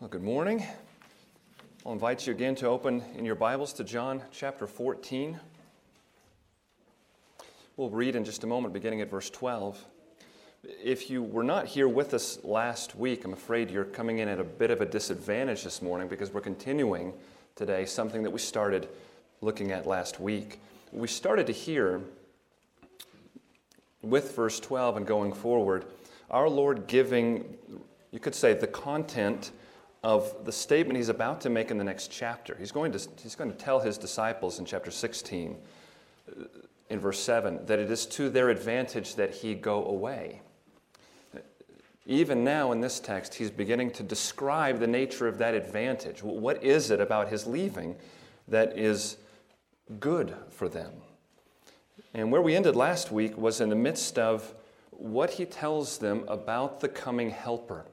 Well, good morning. I'll invite you again to open in your Bibles to John chapter 14. We'll read in just a moment, beginning at verse 12. If you were not here with us last week, I'm afraid you're coming in at a bit of a disadvantage this morning because we're continuing today something that we started looking at last week. We started to hear with verse 12 and going forward, our Lord giving, you could say, the content of the statement he's about to make in the next chapter. He's going to, he's going to tell his disciples in chapter 16, uh, in verse 7, that it is to their advantage that he go away. Even now in this text, he's beginning to describe the nature of that advantage. What is it about his leaving that is good for them? And where we ended last week was in the midst of what he tells them about the coming helper.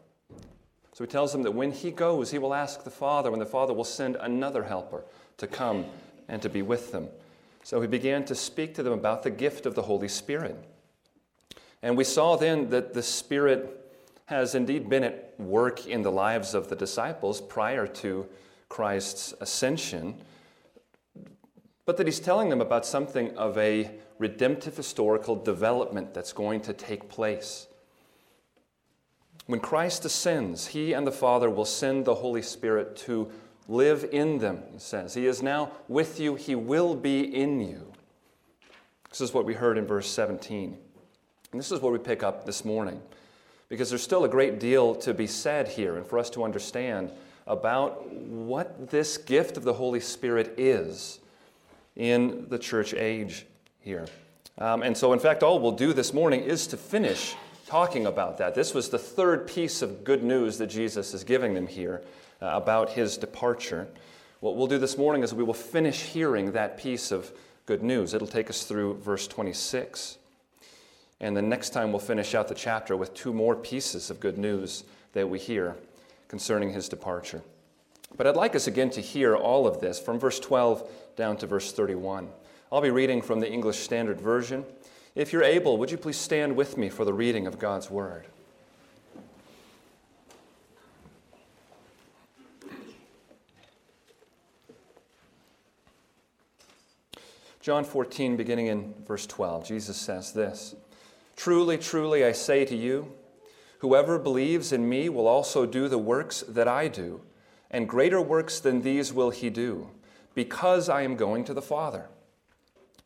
So he tells them that when he goes, he will ask the Father, and the Father will send another helper to come and to be with them. So he began to speak to them about the gift of the Holy Spirit. And we saw then that the Spirit has indeed been at work in the lives of the disciples prior to Christ's ascension, but that he's telling them about something of a redemptive historical development that's going to take place. When Christ ascends, he and the Father will send the Holy Spirit to live in them, he says. He is now with you, he will be in you. This is what we heard in verse 17. And this is what we pick up this morning, because there's still a great deal to be said here and for us to understand about what this gift of the Holy Spirit is in the church age here. Um, and so, in fact, all we'll do this morning is to finish talking about that. This was the third piece of good news that Jesus is giving them here uh, about his departure. What we'll do this morning is we will finish hearing that piece of good news. It'll take us through verse 26. And the next time we'll finish out the chapter with two more pieces of good news that we hear concerning his departure. But I'd like us again to hear all of this from verse 12 down to verse 31. I'll be reading from the English Standard Version. If you're able, would you please stand with me for the reading of God's Word? John 14, beginning in verse 12, Jesus says this Truly, truly, I say to you, whoever believes in me will also do the works that I do, and greater works than these will he do, because I am going to the Father.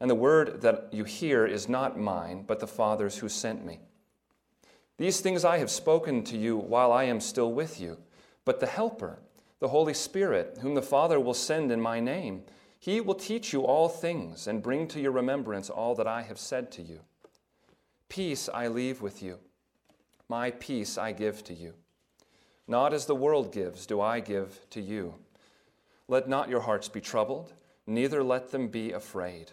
And the word that you hear is not mine, but the Father's who sent me. These things I have spoken to you while I am still with you. But the Helper, the Holy Spirit, whom the Father will send in my name, he will teach you all things and bring to your remembrance all that I have said to you. Peace I leave with you, my peace I give to you. Not as the world gives, do I give to you. Let not your hearts be troubled, neither let them be afraid.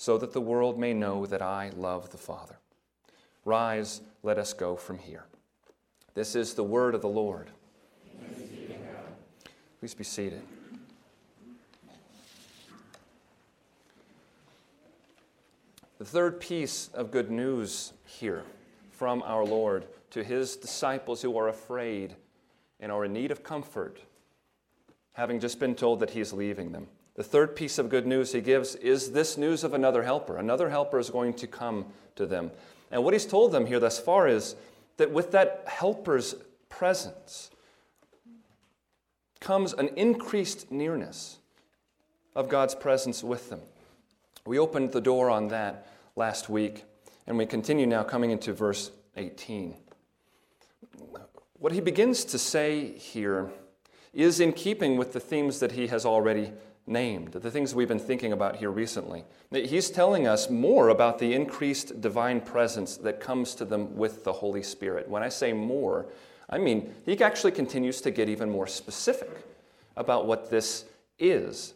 so that the world may know that I love the Father. Rise, let us go from here. This is the word of the Lord. Please be seated. The third piece of good news here from our Lord to his disciples who are afraid and are in need of comfort, having just been told that he is leaving them. The third piece of good news he gives is this news of another helper. Another helper is going to come to them. And what he's told them here thus far is that with that helper's presence comes an increased nearness of God's presence with them. We opened the door on that last week, and we continue now coming into verse 18. What he begins to say here is in keeping with the themes that he has already named, the things we've been thinking about here recently. He's telling us more about the increased divine presence that comes to them with the Holy Spirit. When I say more, I mean he actually continues to get even more specific about what this is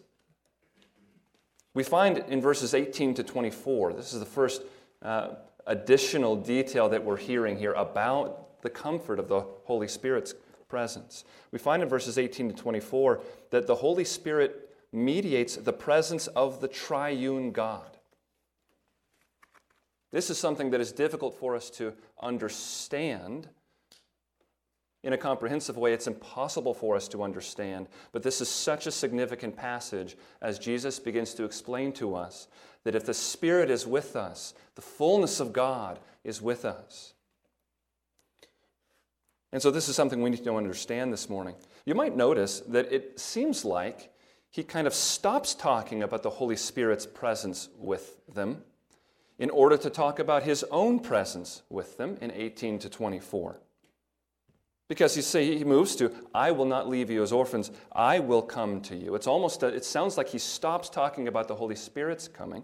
we find in verses 18 to 24, this is the first uh, additional detail that we're hearing here about the comfort of the Holy Spirit's presence. We find in verses 18 to 24 that the Holy Spirit mediates the presence of the triune God. This is something that is difficult for us to understand in a comprehensive way, it's impossible for us to understand. But this is such a significant passage as Jesus begins to explain to us that if the Spirit is with us, the fullness of God is with us. And so, this is something we need to understand this morning. You might notice that it seems like he kind of stops talking about the Holy Spirit's presence with them in order to talk about his own presence with them in 18 to 24. Because you see, he moves to, I will not leave you as orphans, I will come to you. It's almost, a, it sounds like he stops talking about the Holy Spirit's coming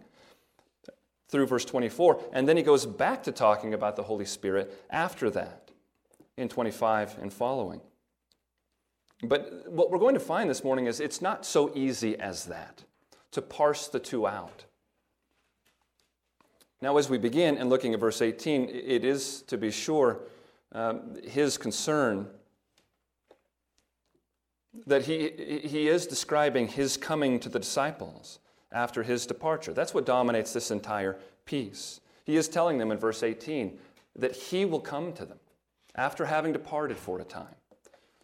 through verse 24, and then he goes back to talking about the Holy Spirit after that in 25 and following. But what we're going to find this morning is it's not so easy as that to parse the two out. Now, as we begin and looking at verse 18, it is to be sure um, his concern that he, he is describing his coming to the disciples after his departure. That's what dominates this entire piece. He is telling them in verse 18 that he will come to them after having departed for a time.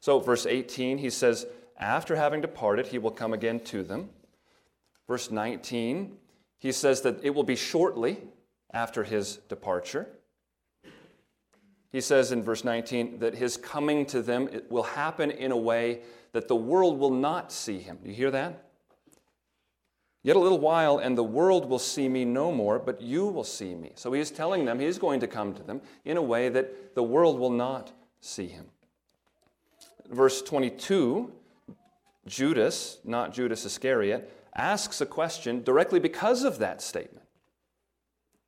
So, verse 18, he says, after having departed, he will come again to them. Verse 19, he says that it will be shortly after his departure. He says in verse 19 that his coming to them will happen in a way that the world will not see him. Do you hear that? Yet a little while, and the world will see me no more, but you will see me. So he is telling them he is going to come to them in a way that the world will not see him. Verse 22, Judas, not Judas Iscariot, asks a question directly because of that statement.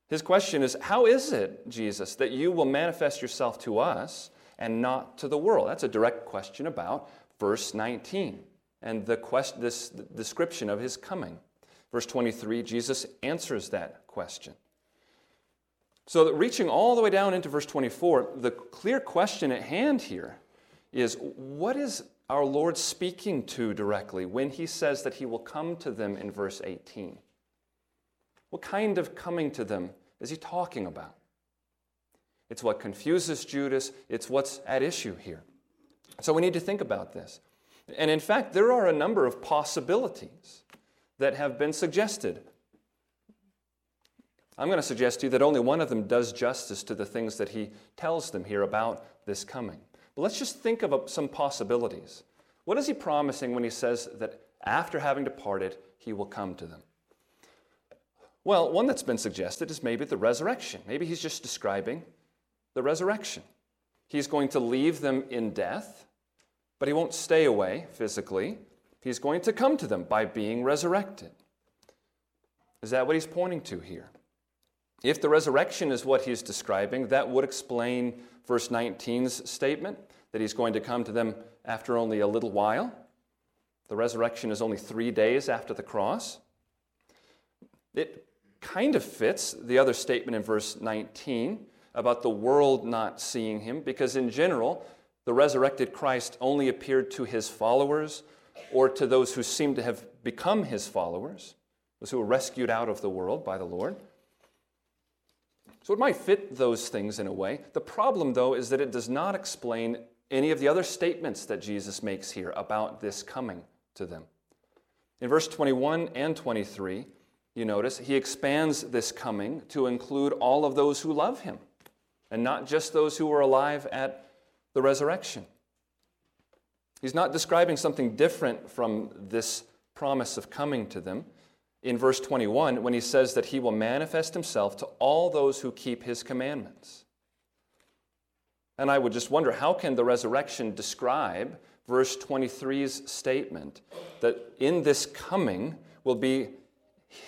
His question is How is it, Jesus, that you will manifest yourself to us and not to the world? That's a direct question about verse 19 and the quest, this description of his coming. Verse 23, Jesus answers that question. So, that reaching all the way down into verse 24, the clear question at hand here is what is our Lord speaking to directly when he says that he will come to them in verse 18? What kind of coming to them is he talking about? It's what confuses Judas, it's what's at issue here. So we need to think about this. And in fact, there are a number of possibilities that have been suggested. I'm going to suggest to you that only one of them does justice to the things that he tells them here about this coming. But let's just think of some possibilities. What is he promising when he says that after having departed, he will come to them? Well, one that's been suggested is maybe the resurrection. Maybe he's just describing the resurrection. He's going to leave them in death, but he won't stay away physically, He's going to come to them by being resurrected. Is that what he's pointing to here? If the resurrection is what he's describing, that would explain verse 19's statement that he's going to come to them after only a little while. The resurrection is only three days after the cross. It kind of fits the other statement in verse 19 about the world not seeing him, because in general, the resurrected Christ only appeared to his followers or to those who seemed to have become his followers, those who were rescued out of the world by the Lord. So it might fit those things in a way. The problem, though, is that it does not explain any of the other statements that Jesus makes here about this coming to them. In verse 21 and 23, you notice he expands this coming to include all of those who love him and not just those who were alive at the resurrection. He's not describing something different from this promise of coming to them in verse 21 when he says that he will manifest himself to all those who keep his commandments. And I would just wonder how can the resurrection describe verse 23's statement that in this coming will be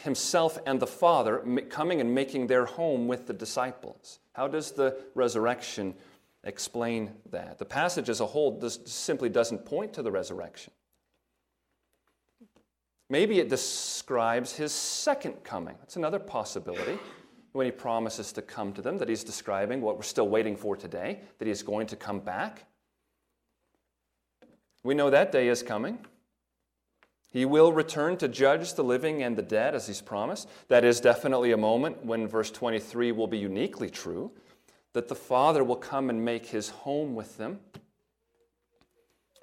himself and the Father coming and making their home with the disciples? How does the resurrection explain that? The passage as a whole simply doesn't point to the resurrection. Maybe it describes his second coming. That's another possibility. When he promises to come to them, that he's describing what we're still waiting for today, that he's going to come back. We know that day is coming. He will return to judge the living and the dead as he's promised. That is definitely a moment when verse 23 will be uniquely true that the Father will come and make his home with them.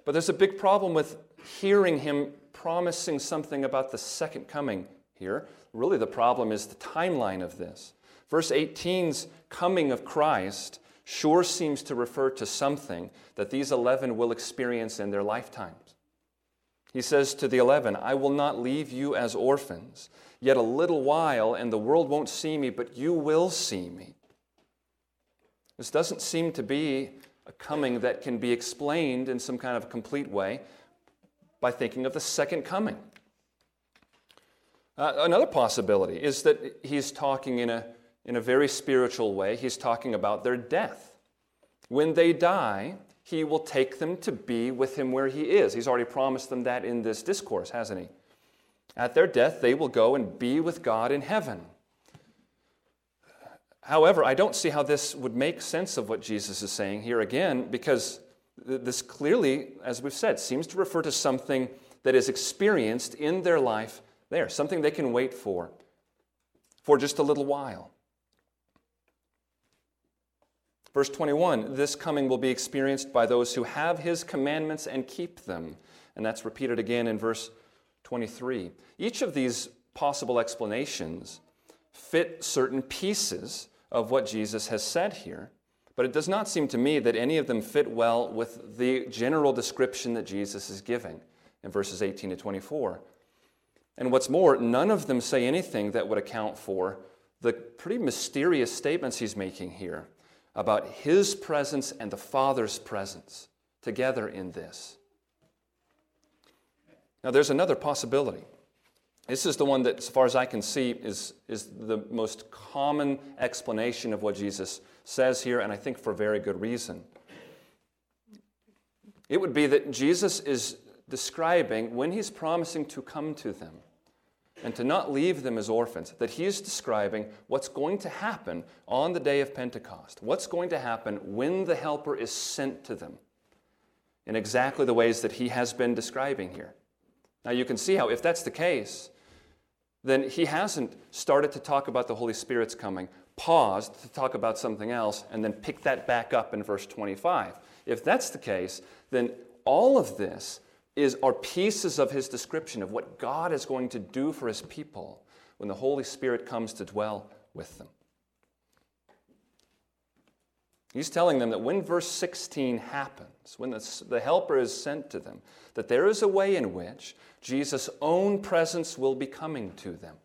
But there's a big problem with hearing him promising something about the second coming here. Really, the problem is the timeline of this. Verse 18's coming of Christ sure seems to refer to something that these 11 will experience in their lifetimes. He says to the 11, I will not leave you as orphans. Yet a little while, and the world won't see me, but you will see me. This doesn't seem to be a coming that can be explained in some kind of complete way by thinking of the second coming. Uh, another possibility is that he's talking in a, in a very spiritual way. He's talking about their death. When they die, he will take them to be with him where he is. He's already promised them that in this discourse, hasn't he? At their death, they will go and be with God in heaven. However, I don't see how this would make sense of what Jesus is saying here again, because this clearly, as we've said, seems to refer to something that is experienced in their life there, something they can wait for for just a little while. Verse 21 this coming will be experienced by those who have his commandments and keep them. And that's repeated again in verse 23. Each of these possible explanations fit certain pieces of what Jesus has said here. But it does not seem to me that any of them fit well with the general description that Jesus is giving in verses 18 to 24. And what's more, none of them say anything that would account for the pretty mysterious statements he's making here about his presence and the Father's presence together in this. Now, there's another possibility. This is the one that, as far as I can see, is, is the most common explanation of what Jesus says here, and I think for very good reason. It would be that Jesus is describing when he's promising to come to them and to not leave them as orphans, that he is describing what's going to happen on the day of Pentecost, what's going to happen when the Helper is sent to them in exactly the ways that he has been describing here. Now, you can see how, if that's the case, then he hasn't started to talk about the Holy Spirit's coming, paused to talk about something else, and then picked that back up in verse 25. If that's the case, then all of this is, are pieces of his description of what God is going to do for his people when the Holy Spirit comes to dwell with them. He's telling them that when verse 16 happens, when the, the Helper is sent to them, that there is a way in which Jesus' own presence will be coming to them.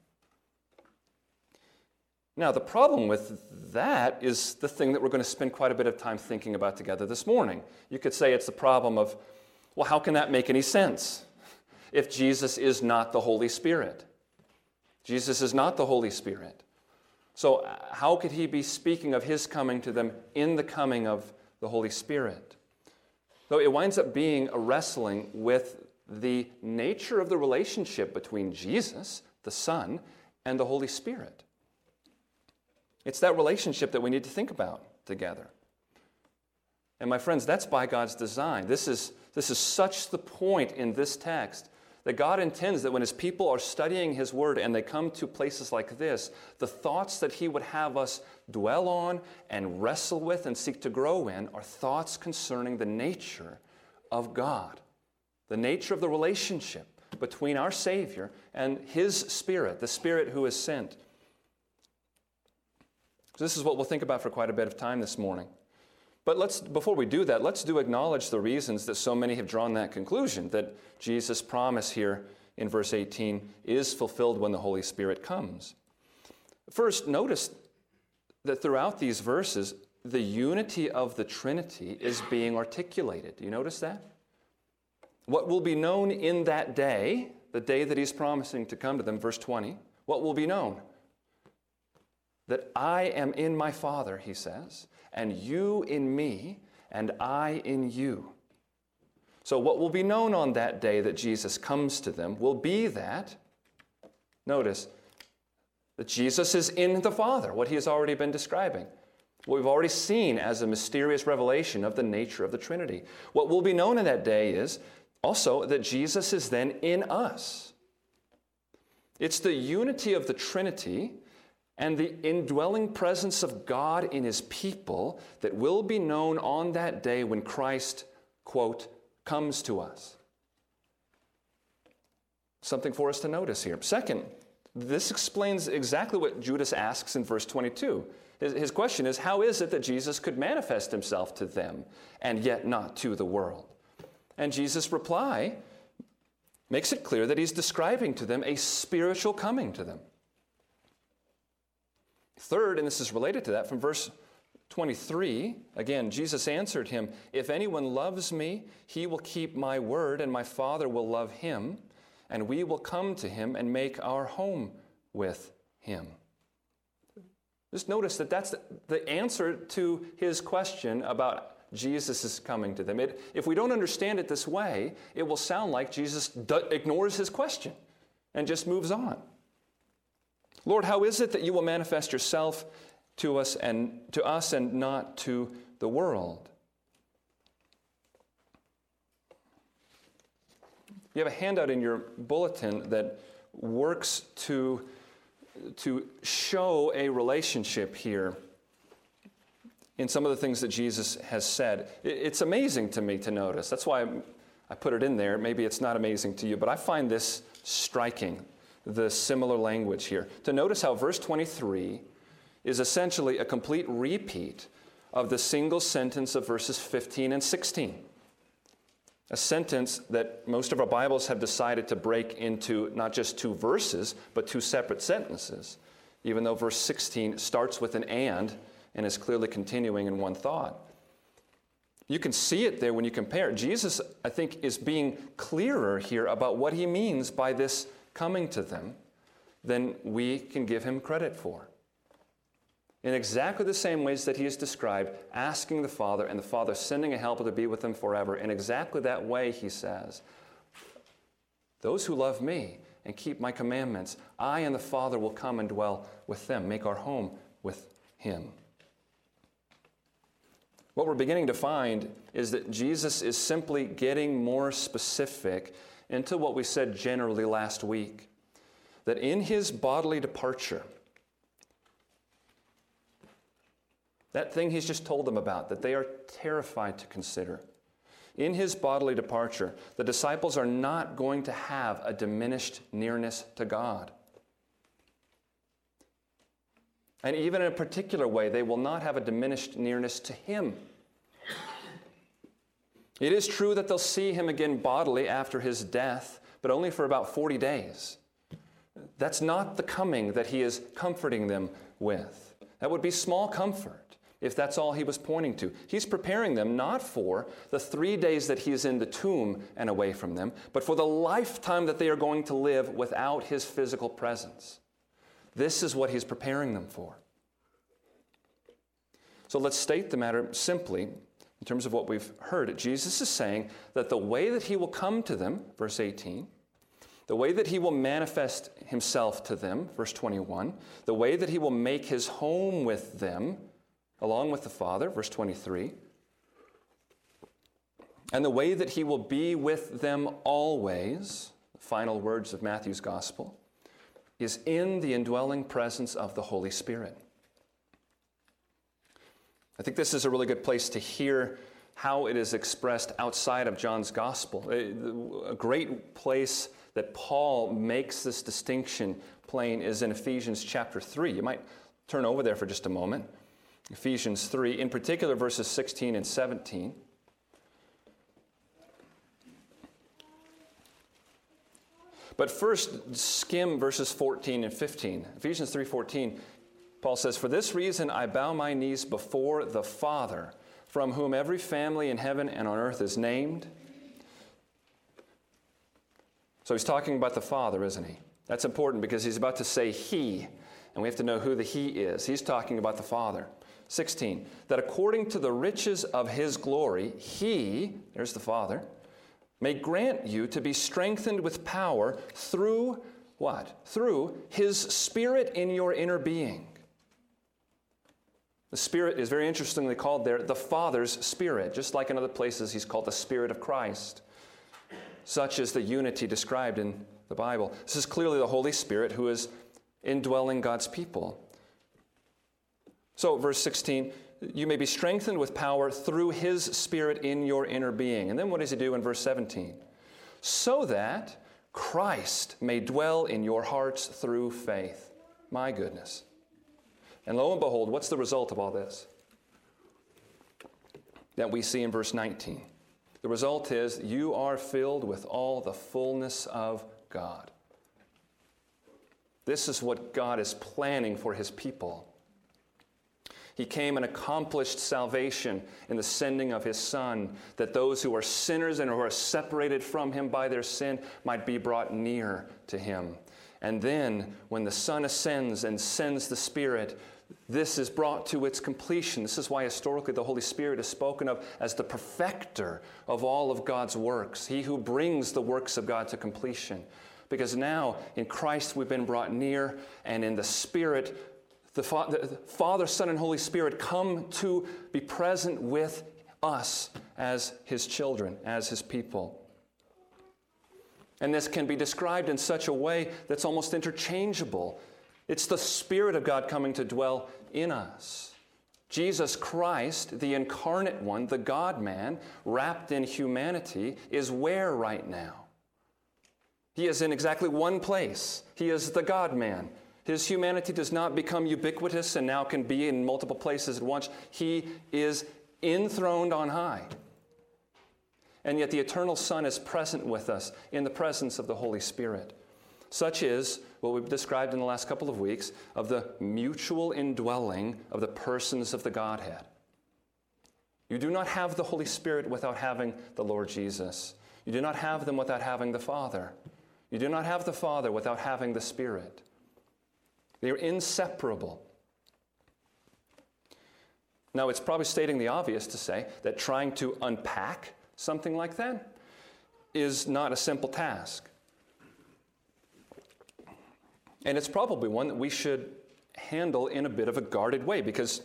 Now, the problem with that is the thing that we're going to spend quite a bit of time thinking about together this morning. You could say it's the problem of, well, how can that make any sense? if Jesus is not the Holy Spirit. Jesus is not the Holy Spirit. So, how could he be speaking of his coming to them in the coming of the Holy Spirit? So, it winds up being a wrestling with the nature of the relationship between Jesus, the Son, and the Holy Spirit. It's that relationship that we need to think about together. And my friends, that's by God's design. This is, this is such the point in this text that God intends that when His people are studying His Word and they come to places like this, the thoughts that He would have us dwell on and wrestle with and seek to grow in are thoughts concerning the nature of God, the nature of the relationship between our Savior and His Spirit, the Spirit who is sent. This is what we'll think about for quite a bit of time this morning. But let's, before we do that, let's do acknowledge the reasons that so many have drawn that conclusion that Jesus' promise here in verse 18 is fulfilled when the Holy Spirit comes. First, notice that throughout these verses, the unity of the Trinity is being articulated. Do you notice that? What will be known in that day, the day that he's promising to come to them, verse 20, what will be known? That I am in my Father, he says, and you in me, and I in you. So, what will be known on that day that Jesus comes to them will be that, notice, that Jesus is in the Father, what he has already been describing. What we've already seen as a mysterious revelation of the nature of the Trinity. What will be known in that day is also that Jesus is then in us. It's the unity of the Trinity and the indwelling presence of God in his people that will be known on that day when Christ, quote, comes to us. Something for us to notice here. Second, this explains exactly what Judas asks in verse 22. His, his question is How is it that Jesus could manifest himself to them and yet not to the world? And Jesus' reply makes it clear that he's describing to them a spiritual coming to them. Third, and this is related to that, from verse 23, again, Jesus answered him, If anyone loves me, he will keep my word, and my Father will love him, and we will come to him and make our home with him. Just notice that that's the answer to his question about Jesus is coming to them. It, if we don't understand it this way, it will sound like Jesus ignores his question and just moves on. Lord, how is it that you will manifest yourself to us and to us and not to the world? You have a handout in your bulletin that works to, to show a relationship here in some of the things that Jesus has said. It's amazing to me to notice. That's why I put it in there. Maybe it's not amazing to you, but I find this striking the similar language here. To notice how verse 23 is essentially a complete repeat of the single sentence of verses 15 and 16. A sentence that most of our Bibles have decided to break into not just two verses, but two separate sentences, even though verse 16 starts with an and and is clearly continuing in one thought. You can see it there when you compare. Jesus, I think, is being clearer here about what he means by this coming to them than we can give him credit for. In exactly the same ways that he is described, asking the Father and the Father sending a helper to be with them forever, in exactly that way, he says, Those who love me and keep my commandments, I and the Father will come and dwell with them, make our home with him. What we're beginning to find is that Jesus is simply getting more specific into what we said generally last week that in his bodily departure, that thing he's just told them about, that they are terrified to consider, in his bodily departure, the disciples are not going to have a diminished nearness to God. And even in a particular way, they will not have a diminished nearness to Him. It is true that they'll see him again bodily after his death, but only for about 40 days. That's not the coming that he is comforting them with. That would be small comfort. if that's all he was pointing to. He's preparing them not for the three days that he is in the tomb and away from them, but for the lifetime that they are going to live without his physical presence. This is what he's preparing them for. So let's state the matter simply in terms of what we've heard. Jesus is saying that the way that he will come to them, verse 18, the way that he will manifest himself to them, verse 21, the way that he will make his home with them, along with the Father, verse 23, and the way that he will be with them always, the final words of Matthew's gospel, is in the indwelling presence of the Holy Spirit. I think this is a really good place to hear how it is expressed outside of John's gospel. A great place that Paul makes this distinction plain is in Ephesians chapter 3. You might turn over there for just a moment. Ephesians 3, in particular, verses 16 and 17. But first, skim verses 14 and 15. Ephesians 3:14, Paul says, "For this reason I bow my knees before the Father, from whom every family in heaven and on earth is named." So he's talking about the Father, isn't he? That's important because he's about to say he, and we have to know who the he is. He's talking about the Father. 16, that according to the riches of his glory, he, there's the Father, may grant you to be strengthened with power through what? Through his Spirit in your inner being. The Spirit is very interestingly called there the Father's Spirit, just like in other places he's called the Spirit of Christ. Such is the unity described in the Bible. This is clearly the Holy Spirit who is indwelling God's people. So, verse 16, you may be strengthened with power through his spirit in your inner being. And then what does he do in verse 17? So that Christ may dwell in your hearts through faith. My goodness. And lo and behold, what's the result of all this? That we see in verse 19. The result is you are filled with all the fullness of God. This is what God is planning for his people. He came and accomplished salvation in the sending of His Son, that those who are sinners and who are separated from Him by their sin might be brought near to Him. And then, when the Son ascends and sends the Spirit, this is brought to its completion. This is why historically the Holy Spirit is spoken of as the perfecter of all of God's works, He who brings the works of God to completion. Because now in Christ we've been brought near, and in the Spirit the, Father, Son, and Holy Spirit come to be present with us as His children, as His people. And this can be described in such a way that's almost interchangeable. It's the Spirit of God coming to dwell in us. Jesus Christ, the incarnate one, the God man, wrapped in humanity, is where right now? He is in exactly one place. He is the God man. His humanity does not become ubiquitous and now can be in multiple places at once. He is enthroned on high. And yet the eternal Son is present with us in the presence of the Holy Spirit. Such is what we've described in the last couple of weeks of the mutual indwelling of the persons of the Godhead. You do not have the Holy Spirit without having the Lord Jesus. You do not have them without having the Father. You do not have the Father without having the Spirit. They are inseparable. Now, it's probably stating the obvious to say that trying to unpack something like that is not a simple task. And it's probably one that we should handle in a bit of a guarded way because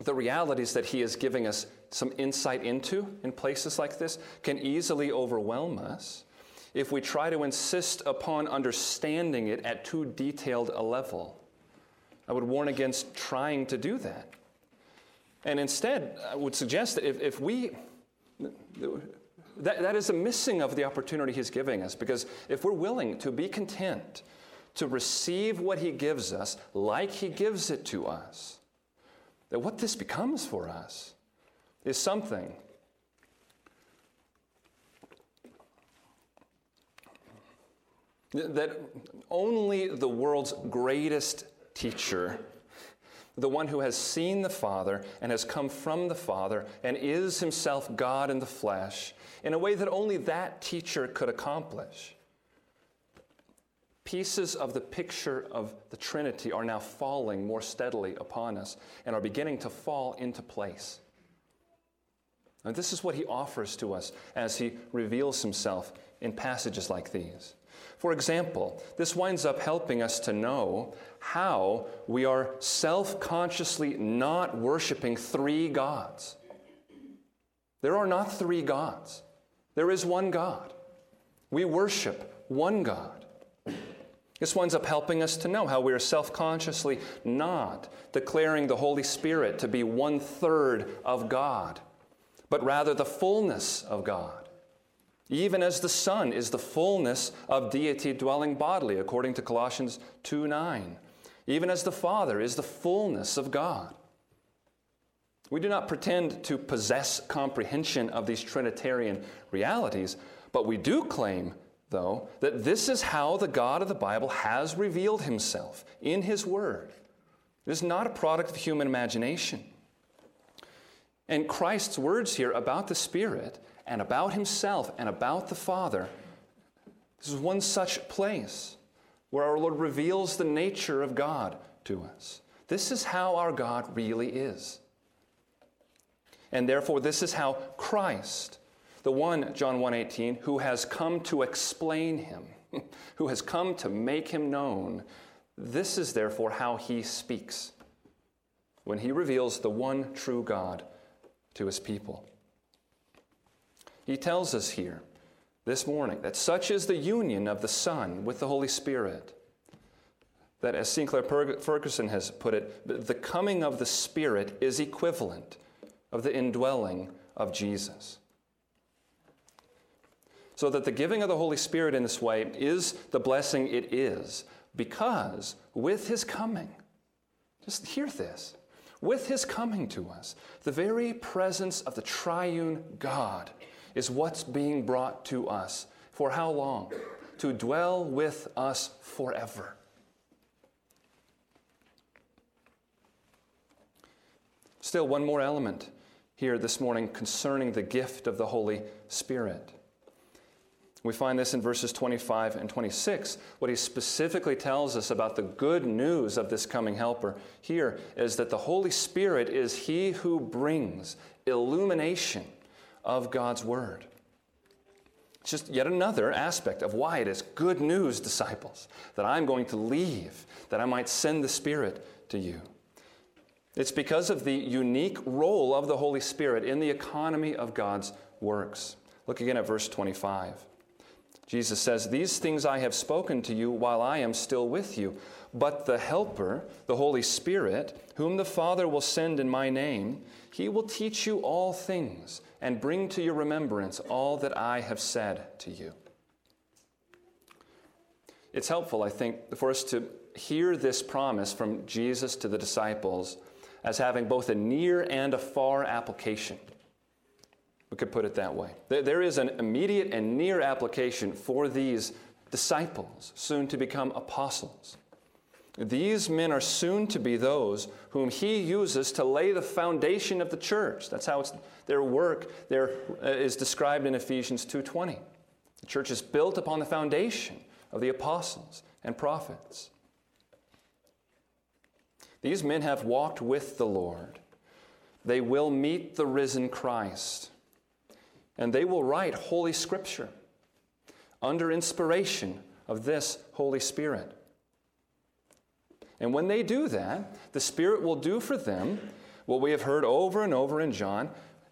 the realities that he is giving us some insight into in places like this can easily overwhelm us if we try to insist upon understanding it at too detailed a level. I would warn against trying to do that. And instead, I would suggest that if, if we, that, that is a missing of the opportunity He's giving us, because if we're willing to be content to receive what He gives us like He gives it to us, that what this becomes for us is something that only the world's greatest teacher the one who has seen the Father and has come from the Father and is himself God in the flesh, in a way that only that teacher could accomplish. Pieces of the picture of the Trinity are now falling more steadily upon us and are beginning to fall into place. And this is what he offers to us as he reveals himself in passages like these. For example, this winds up helping us to know how we are self consciously not worshiping three gods. There are not three gods, there is one God. We worship one God. This winds up helping us to know how we are self consciously not declaring the Holy Spirit to be one third of God, but rather the fullness of God even as the Son is the fullness of deity dwelling bodily, according to Colossians 2 9. Even as the Father is the fullness of God. We do not pretend to possess comprehension of these Trinitarian realities, but we do claim, though, that this is how the God of the Bible has revealed himself in his Word. It is not a product of human imagination. And Christ's words here about the Spirit and about himself and about the Father. This is one such place where our Lord reveals the nature of God to us. This is how our God really is. And therefore, this is how Christ, the one, John 1:18, who has come to explain him, who has come to make him known, this is therefore how he speaks when he reveals the one true God to his people. He tells us here this morning that such is the union of the Son with the Holy Spirit. That, as Sinclair Ferguson has put it, the coming of the Spirit is equivalent of the indwelling of Jesus. So that the giving of the Holy Spirit in this way is the blessing it is, because with His coming, just hear this, with His coming to us, the very presence of the triune God is what's being brought to us. For how long? To dwell with us forever. Still, one more element here this morning concerning the gift of the Holy Spirit. We find this in verses 25 and 26. What he specifically tells us about the good news of this coming helper here is that the Holy Spirit is he who brings illumination of God's Word. It's just yet another aspect of why it is good news, disciples, that I'm going to leave, that I might send the Spirit to you. It's because of the unique role of the Holy Spirit in the economy of God's works. Look again at verse 25. Jesus says, These things I have spoken to you while I am still with you. But the Helper, the Holy Spirit, whom the Father will send in my name, he will teach you all things and bring to your remembrance all that I have said to you. It's helpful, I think, for us to hear this promise from Jesus to the disciples as having both a near and a far application. We could put it that way. There is an immediate and near application for these disciples, soon to become apostles. These men are soon to be those whom he uses to lay the foundation of the church. That's how their work there uh, is described in Ephesians 2:20. The church is built upon the foundation of the apostles and prophets. These men have walked with the Lord. They will meet the risen Christ. And they will write Holy Scripture under inspiration of this Holy Spirit. And when they do that, the Spirit will do for them what we have heard over and over in John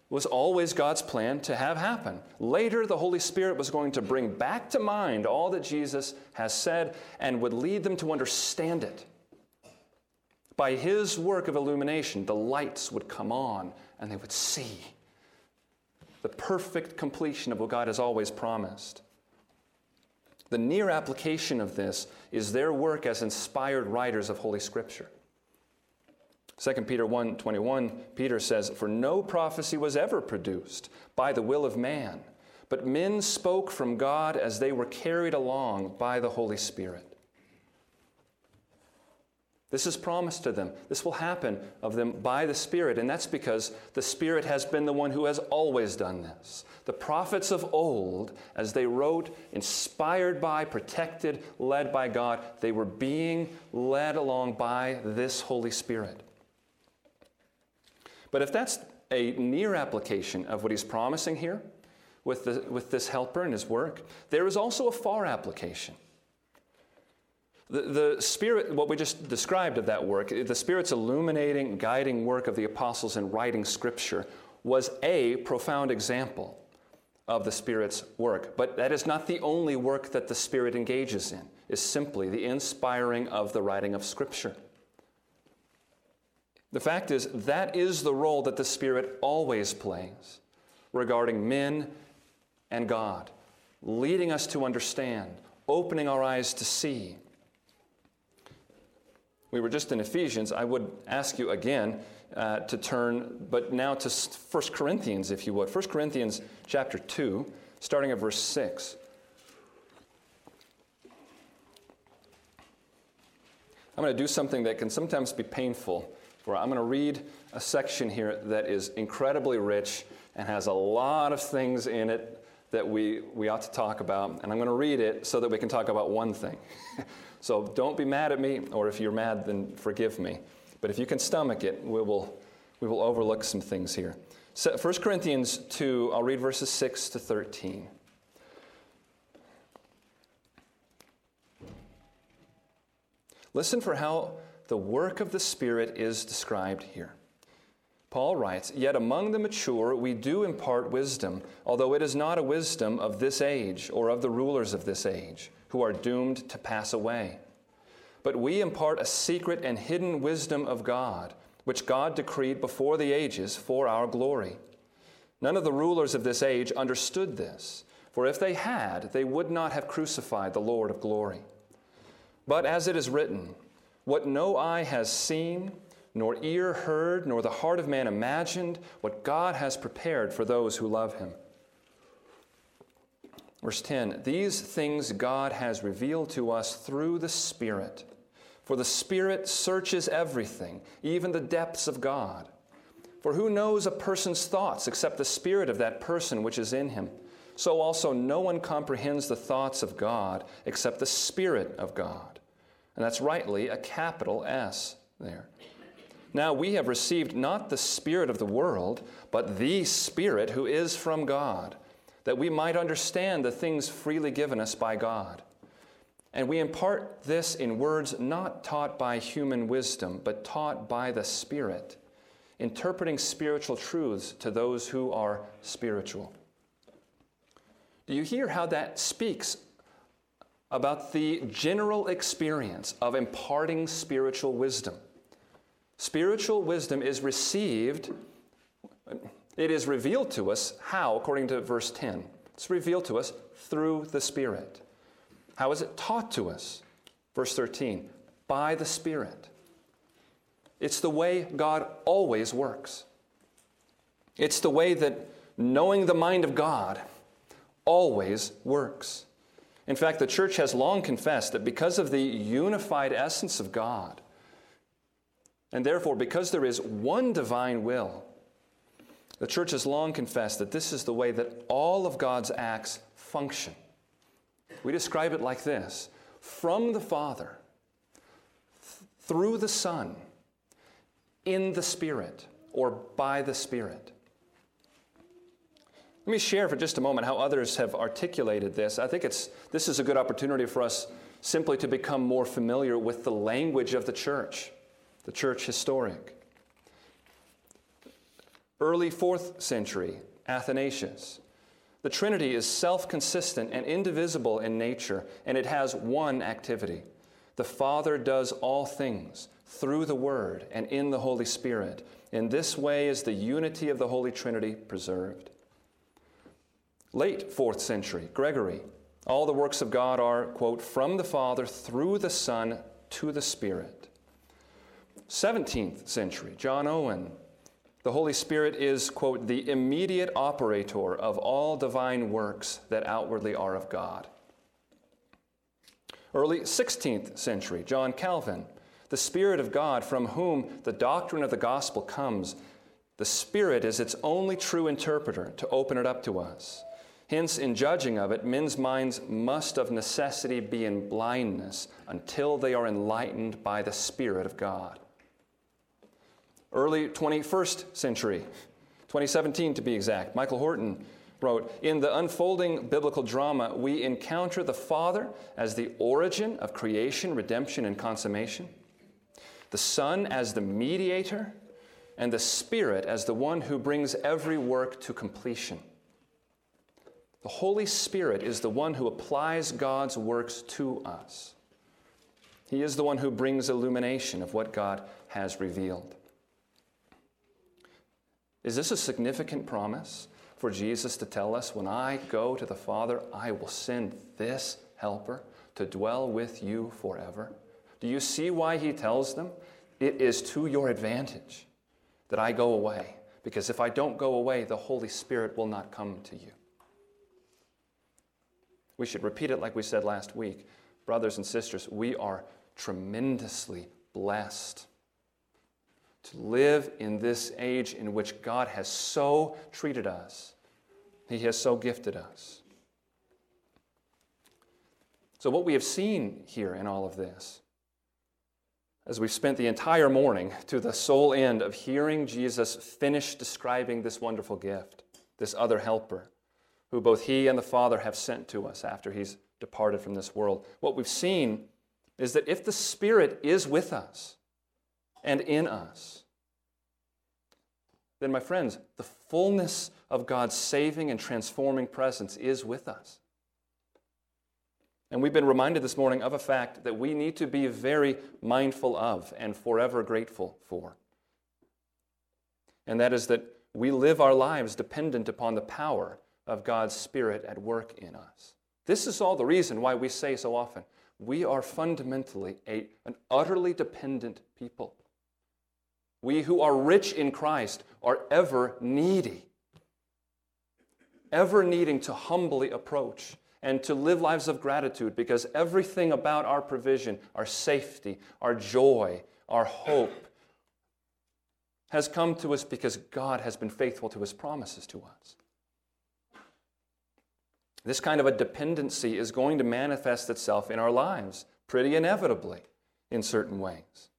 was always God's plan to have happen. Later, the Holy Spirit was going to bring back to mind all that Jesus has said and would lead them to understand it. By His work of illumination, the lights would come on and they would see the perfect completion of what God has always promised. The near application of this is their work as inspired writers of Holy Scripture. 2 Peter 1 21, Peter says, For no prophecy was ever produced by the will of man, but men spoke from God as they were carried along by the Holy Spirit. This is promised to them. This will happen of them by the Spirit, and that's because the Spirit has been the one who has always done this. The prophets of old, as they wrote, inspired by, protected, led by God, they were being led along by this Holy Spirit. But if that's a near application of what he's promising here with, the, with this helper and his work, there is also a far application. The, the Spirit, what we just described of that work, eh, the Spirit's illuminating, guiding work of the apostles in writing Scripture was a profound example of the Spirit's work. But that is not the only work that the Spirit engages in, is simply the inspiring of the writing of Scripture. The fact is, that is the role that the Spirit always plays regarding men and God, leading us to understand, opening our eyes to see. We were just in Ephesians. I would ask you again uh, to turn, but now to 1 Corinthians, if you would. 1 Corinthians chapter 2, starting at verse 6. I'm going to do something that can sometimes be painful. For I'm going to read a section here that is incredibly rich and has a lot of things in it that we, we ought to talk about. And I'm going to read it so that we can talk about one thing. so don't be mad at me, or if you're mad, then forgive me. But if you can stomach it, we will, we will overlook some things here. So 1 Corinthians 2, I'll read verses 6 to 13. Listen for how the work of the Spirit is described here. Paul writes, Yet among the mature we do impart wisdom, although it is not a wisdom of this age or of the rulers of this age, who are doomed to pass away. But we impart a secret and hidden wisdom of God, which God decreed before the ages for our glory. None of the rulers of this age understood this, for if they had, they would not have crucified the Lord of glory. But as it is written, what no eye has seen, nor ear heard, nor the heart of man imagined, what God has prepared for those who love him. Verse 10 These things God has revealed to us through the Spirit. For the Spirit searches everything, even the depths of God. For who knows a person's thoughts except the Spirit of that person which is in him? So also no one comprehends the thoughts of God except the Spirit of God. And that's rightly a capital S there. Now we have received not the Spirit of the world, but the Spirit who is from God, that we might understand the things freely given us by God. And we impart this in words not taught by human wisdom, but taught by the Spirit, interpreting spiritual truths to those who are spiritual. Do you hear how that speaks about the general experience of imparting spiritual wisdom? Spiritual wisdom is received, it is revealed to us how, according to verse 10. It's revealed to us through the Spirit. How is it taught to us? Verse 13 by the Spirit. It's the way God always works. It's the way that knowing the mind of God always works. In fact, the church has long confessed that because of the unified essence of God, and therefore because there is one divine will, the church has long confessed that this is the way that all of God's acts function. We describe it like this from the Father, th- through the Son, in the Spirit, or by the Spirit. Let me share for just a moment how others have articulated this. I think it's, this is a good opportunity for us simply to become more familiar with the language of the church, the church historic. Early fourth century, Athanasius the Trinity is self consistent and indivisible in nature, and it has one activity. The Father does all things through the Word and in the Holy Spirit. In this way is the unity of the Holy Trinity preserved. Late fourth century, Gregory. All the works of God are, quote, from the Father through the Son to the Spirit. 17th century, John Owen. The Holy Spirit is, quote, the immediate operator of all divine works that outwardly are of God. Early 16th century, John Calvin. The Spirit of God, from whom the doctrine of the gospel comes, the Spirit is its only true interpreter to open it up to us. Hence, in judging of it, men's minds must of necessity be in blindness until they are enlightened by the Spirit of God. Early 21st century, 2017 to be exact, Michael Horton wrote In the unfolding biblical drama, we encounter the Father as the origin of creation, redemption, and consummation, the Son as the mediator, and the Spirit as the one who brings every work to completion. The Holy Spirit is the one who applies God's works to us. He is the one who brings illumination of what God has revealed. Is this a significant promise for Jesus to tell us, when I go to the Father, I will send this helper to dwell with you forever? Do you see why he tells them? It is to your advantage that I go away, because if I don't go away, the Holy Spirit will not come to you. We should repeat it like we said last week. Brothers and sisters, we are tremendously blessed to live in this age in which God has so treated us, He has so gifted us. So, what we have seen here in all of this, as we've spent the entire morning to the sole end of hearing Jesus finish describing this wonderful gift, this other helper, who both he and the Father have sent to us after he's departed from this world. What we've seen is that if the Spirit is with us and in us, then, my friends, the fullness of God's saving and transforming presence is with us. And we've been reminded this morning of a fact that we need to be very mindful of and forever grateful for. And that is that we live our lives dependent upon the power of God's Spirit at work in us. This is all the reason why we say so often we are fundamentally a, an utterly dependent people. We who are rich in Christ are ever needy, ever needing to humbly approach and to live lives of gratitude because everything about our provision, our safety, our joy, our hope, has come to us because God has been faithful to his promises to us. This kind of a dependency is going to manifest itself in our lives pretty inevitably in certain ways.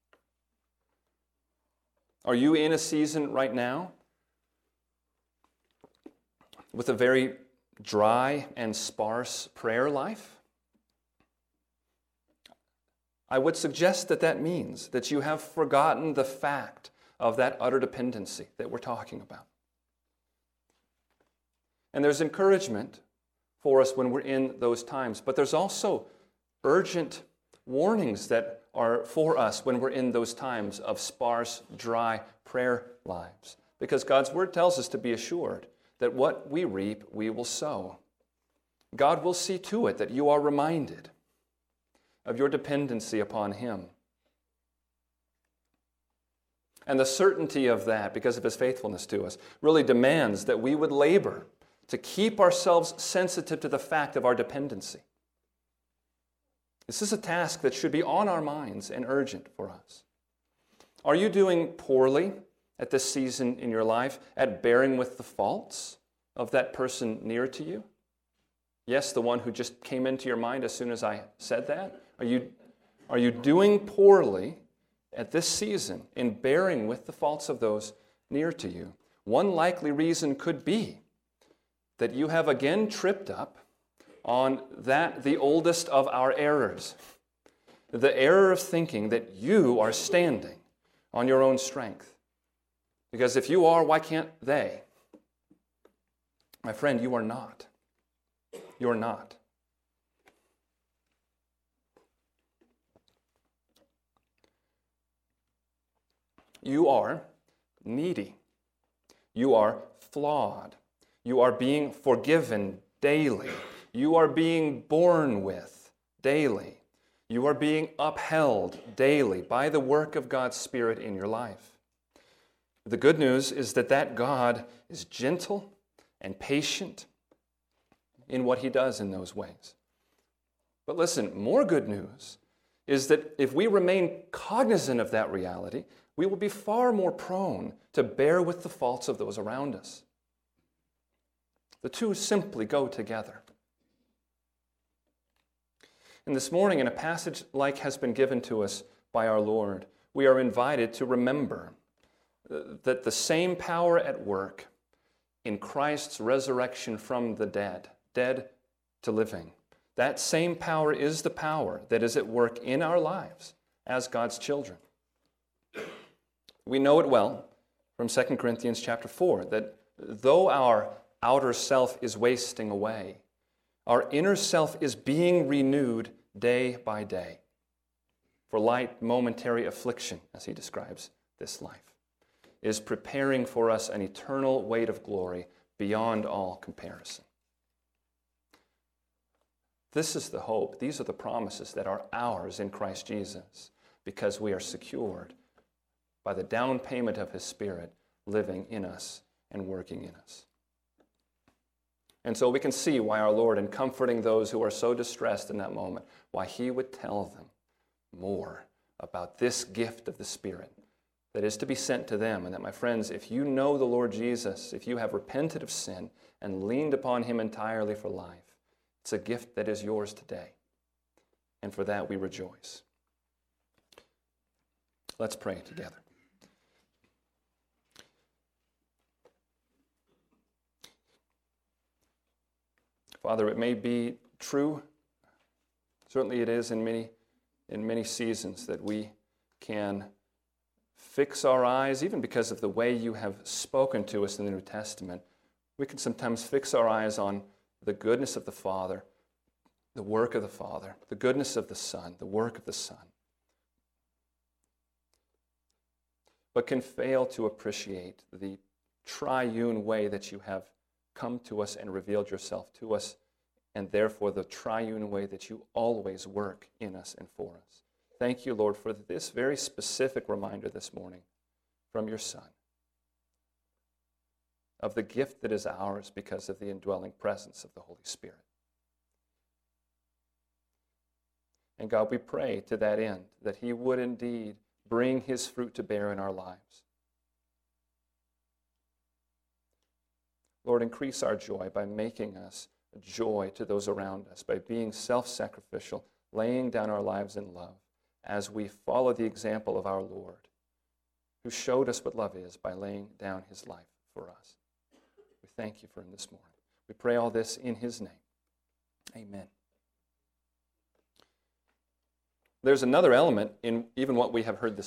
Are you in a season right now with a very dry and sparse prayer life? I would suggest that that means that you have forgotten the fact of that utter dependency that we're talking about. And there's encouragement for us when we're in those times. But there's also urgent warnings that are for us when we're in those times of sparse, dry prayer lives. Because God's word tells us to be assured that what we reap, we will sow. God will see to it that you are reminded of your dependency upon Him. And the certainty of that, because of His faithfulness to us, really demands that we would labor to keep ourselves sensitive to the fact of our dependency. This is a task that should be on our minds and urgent for us. Are you doing poorly at this season in your life at bearing with the faults of that person near to you? Yes, the one who just came into your mind as soon as I said that? Are you, are you doing poorly at this season in bearing with the faults of those near to you? One likely reason could be that you have again tripped up on that, the oldest of our errors. The error of thinking that you are standing on your own strength. Because if you are, why can't they? My friend, you are not. You're not. You are needy. You are flawed. You are being forgiven daily. You are being born with daily. You are being upheld daily by the work of God's Spirit in your life. The good news is that that God is gentle and patient in what he does in those ways. But listen, more good news is that if we remain cognizant of that reality, we will be far more prone to bear with the faults of those around us. The two simply go together. And this morning, in a passage like has been given to us by our Lord, we are invited to remember uh, that the same power at work in Christ's resurrection from the dead, dead to living, that same power is the power that is at work in our lives as God's children. We know it well from 2 Corinthians chapter 4 that though our outer self is wasting away, our inner self is being renewed day by day. For light momentary affliction, as he describes this life, is preparing for us an eternal weight of glory beyond all comparison. This is the hope. These are the promises that are ours in Christ Jesus because we are secured by the down payment of His Spirit living in us and working in us. And so we can see why our Lord, in comforting those who are so distressed in that moment, why He would tell them more about this gift of the Spirit that is to be sent to them. And that, my friends, if you know the Lord Jesus, if you have repented of sin and leaned upon Him entirely for life, it's a gift that is yours today. And for that we rejoice. Let's pray together. Father, it may be true, certainly it is in many, in many seasons, that we can fix our eyes, even because of the way you have spoken to us in the New Testament, we can sometimes fix our eyes on the goodness of the Father, the work of the Father, the goodness of the Son, the work of the Son, but can fail to appreciate the triune way that you have come to us and revealed yourself to us, and therefore the triune way that you always work in us and for us. Thank you, Lord, for this very specific reminder this morning from your Son of the gift that is ours because of the indwelling presence of the Holy Spirit. And God, we pray to that end that He would indeed bring His fruit to bear in our lives. Lord, increase our joy by making us a joy to those around us, by being self sacrificial, laying down our lives in love as we follow the example of our Lord, who showed us what love is by laying down his life for us. We thank you for him this morning. We pray all this in his name. Amen. There's another element in even what we have heard this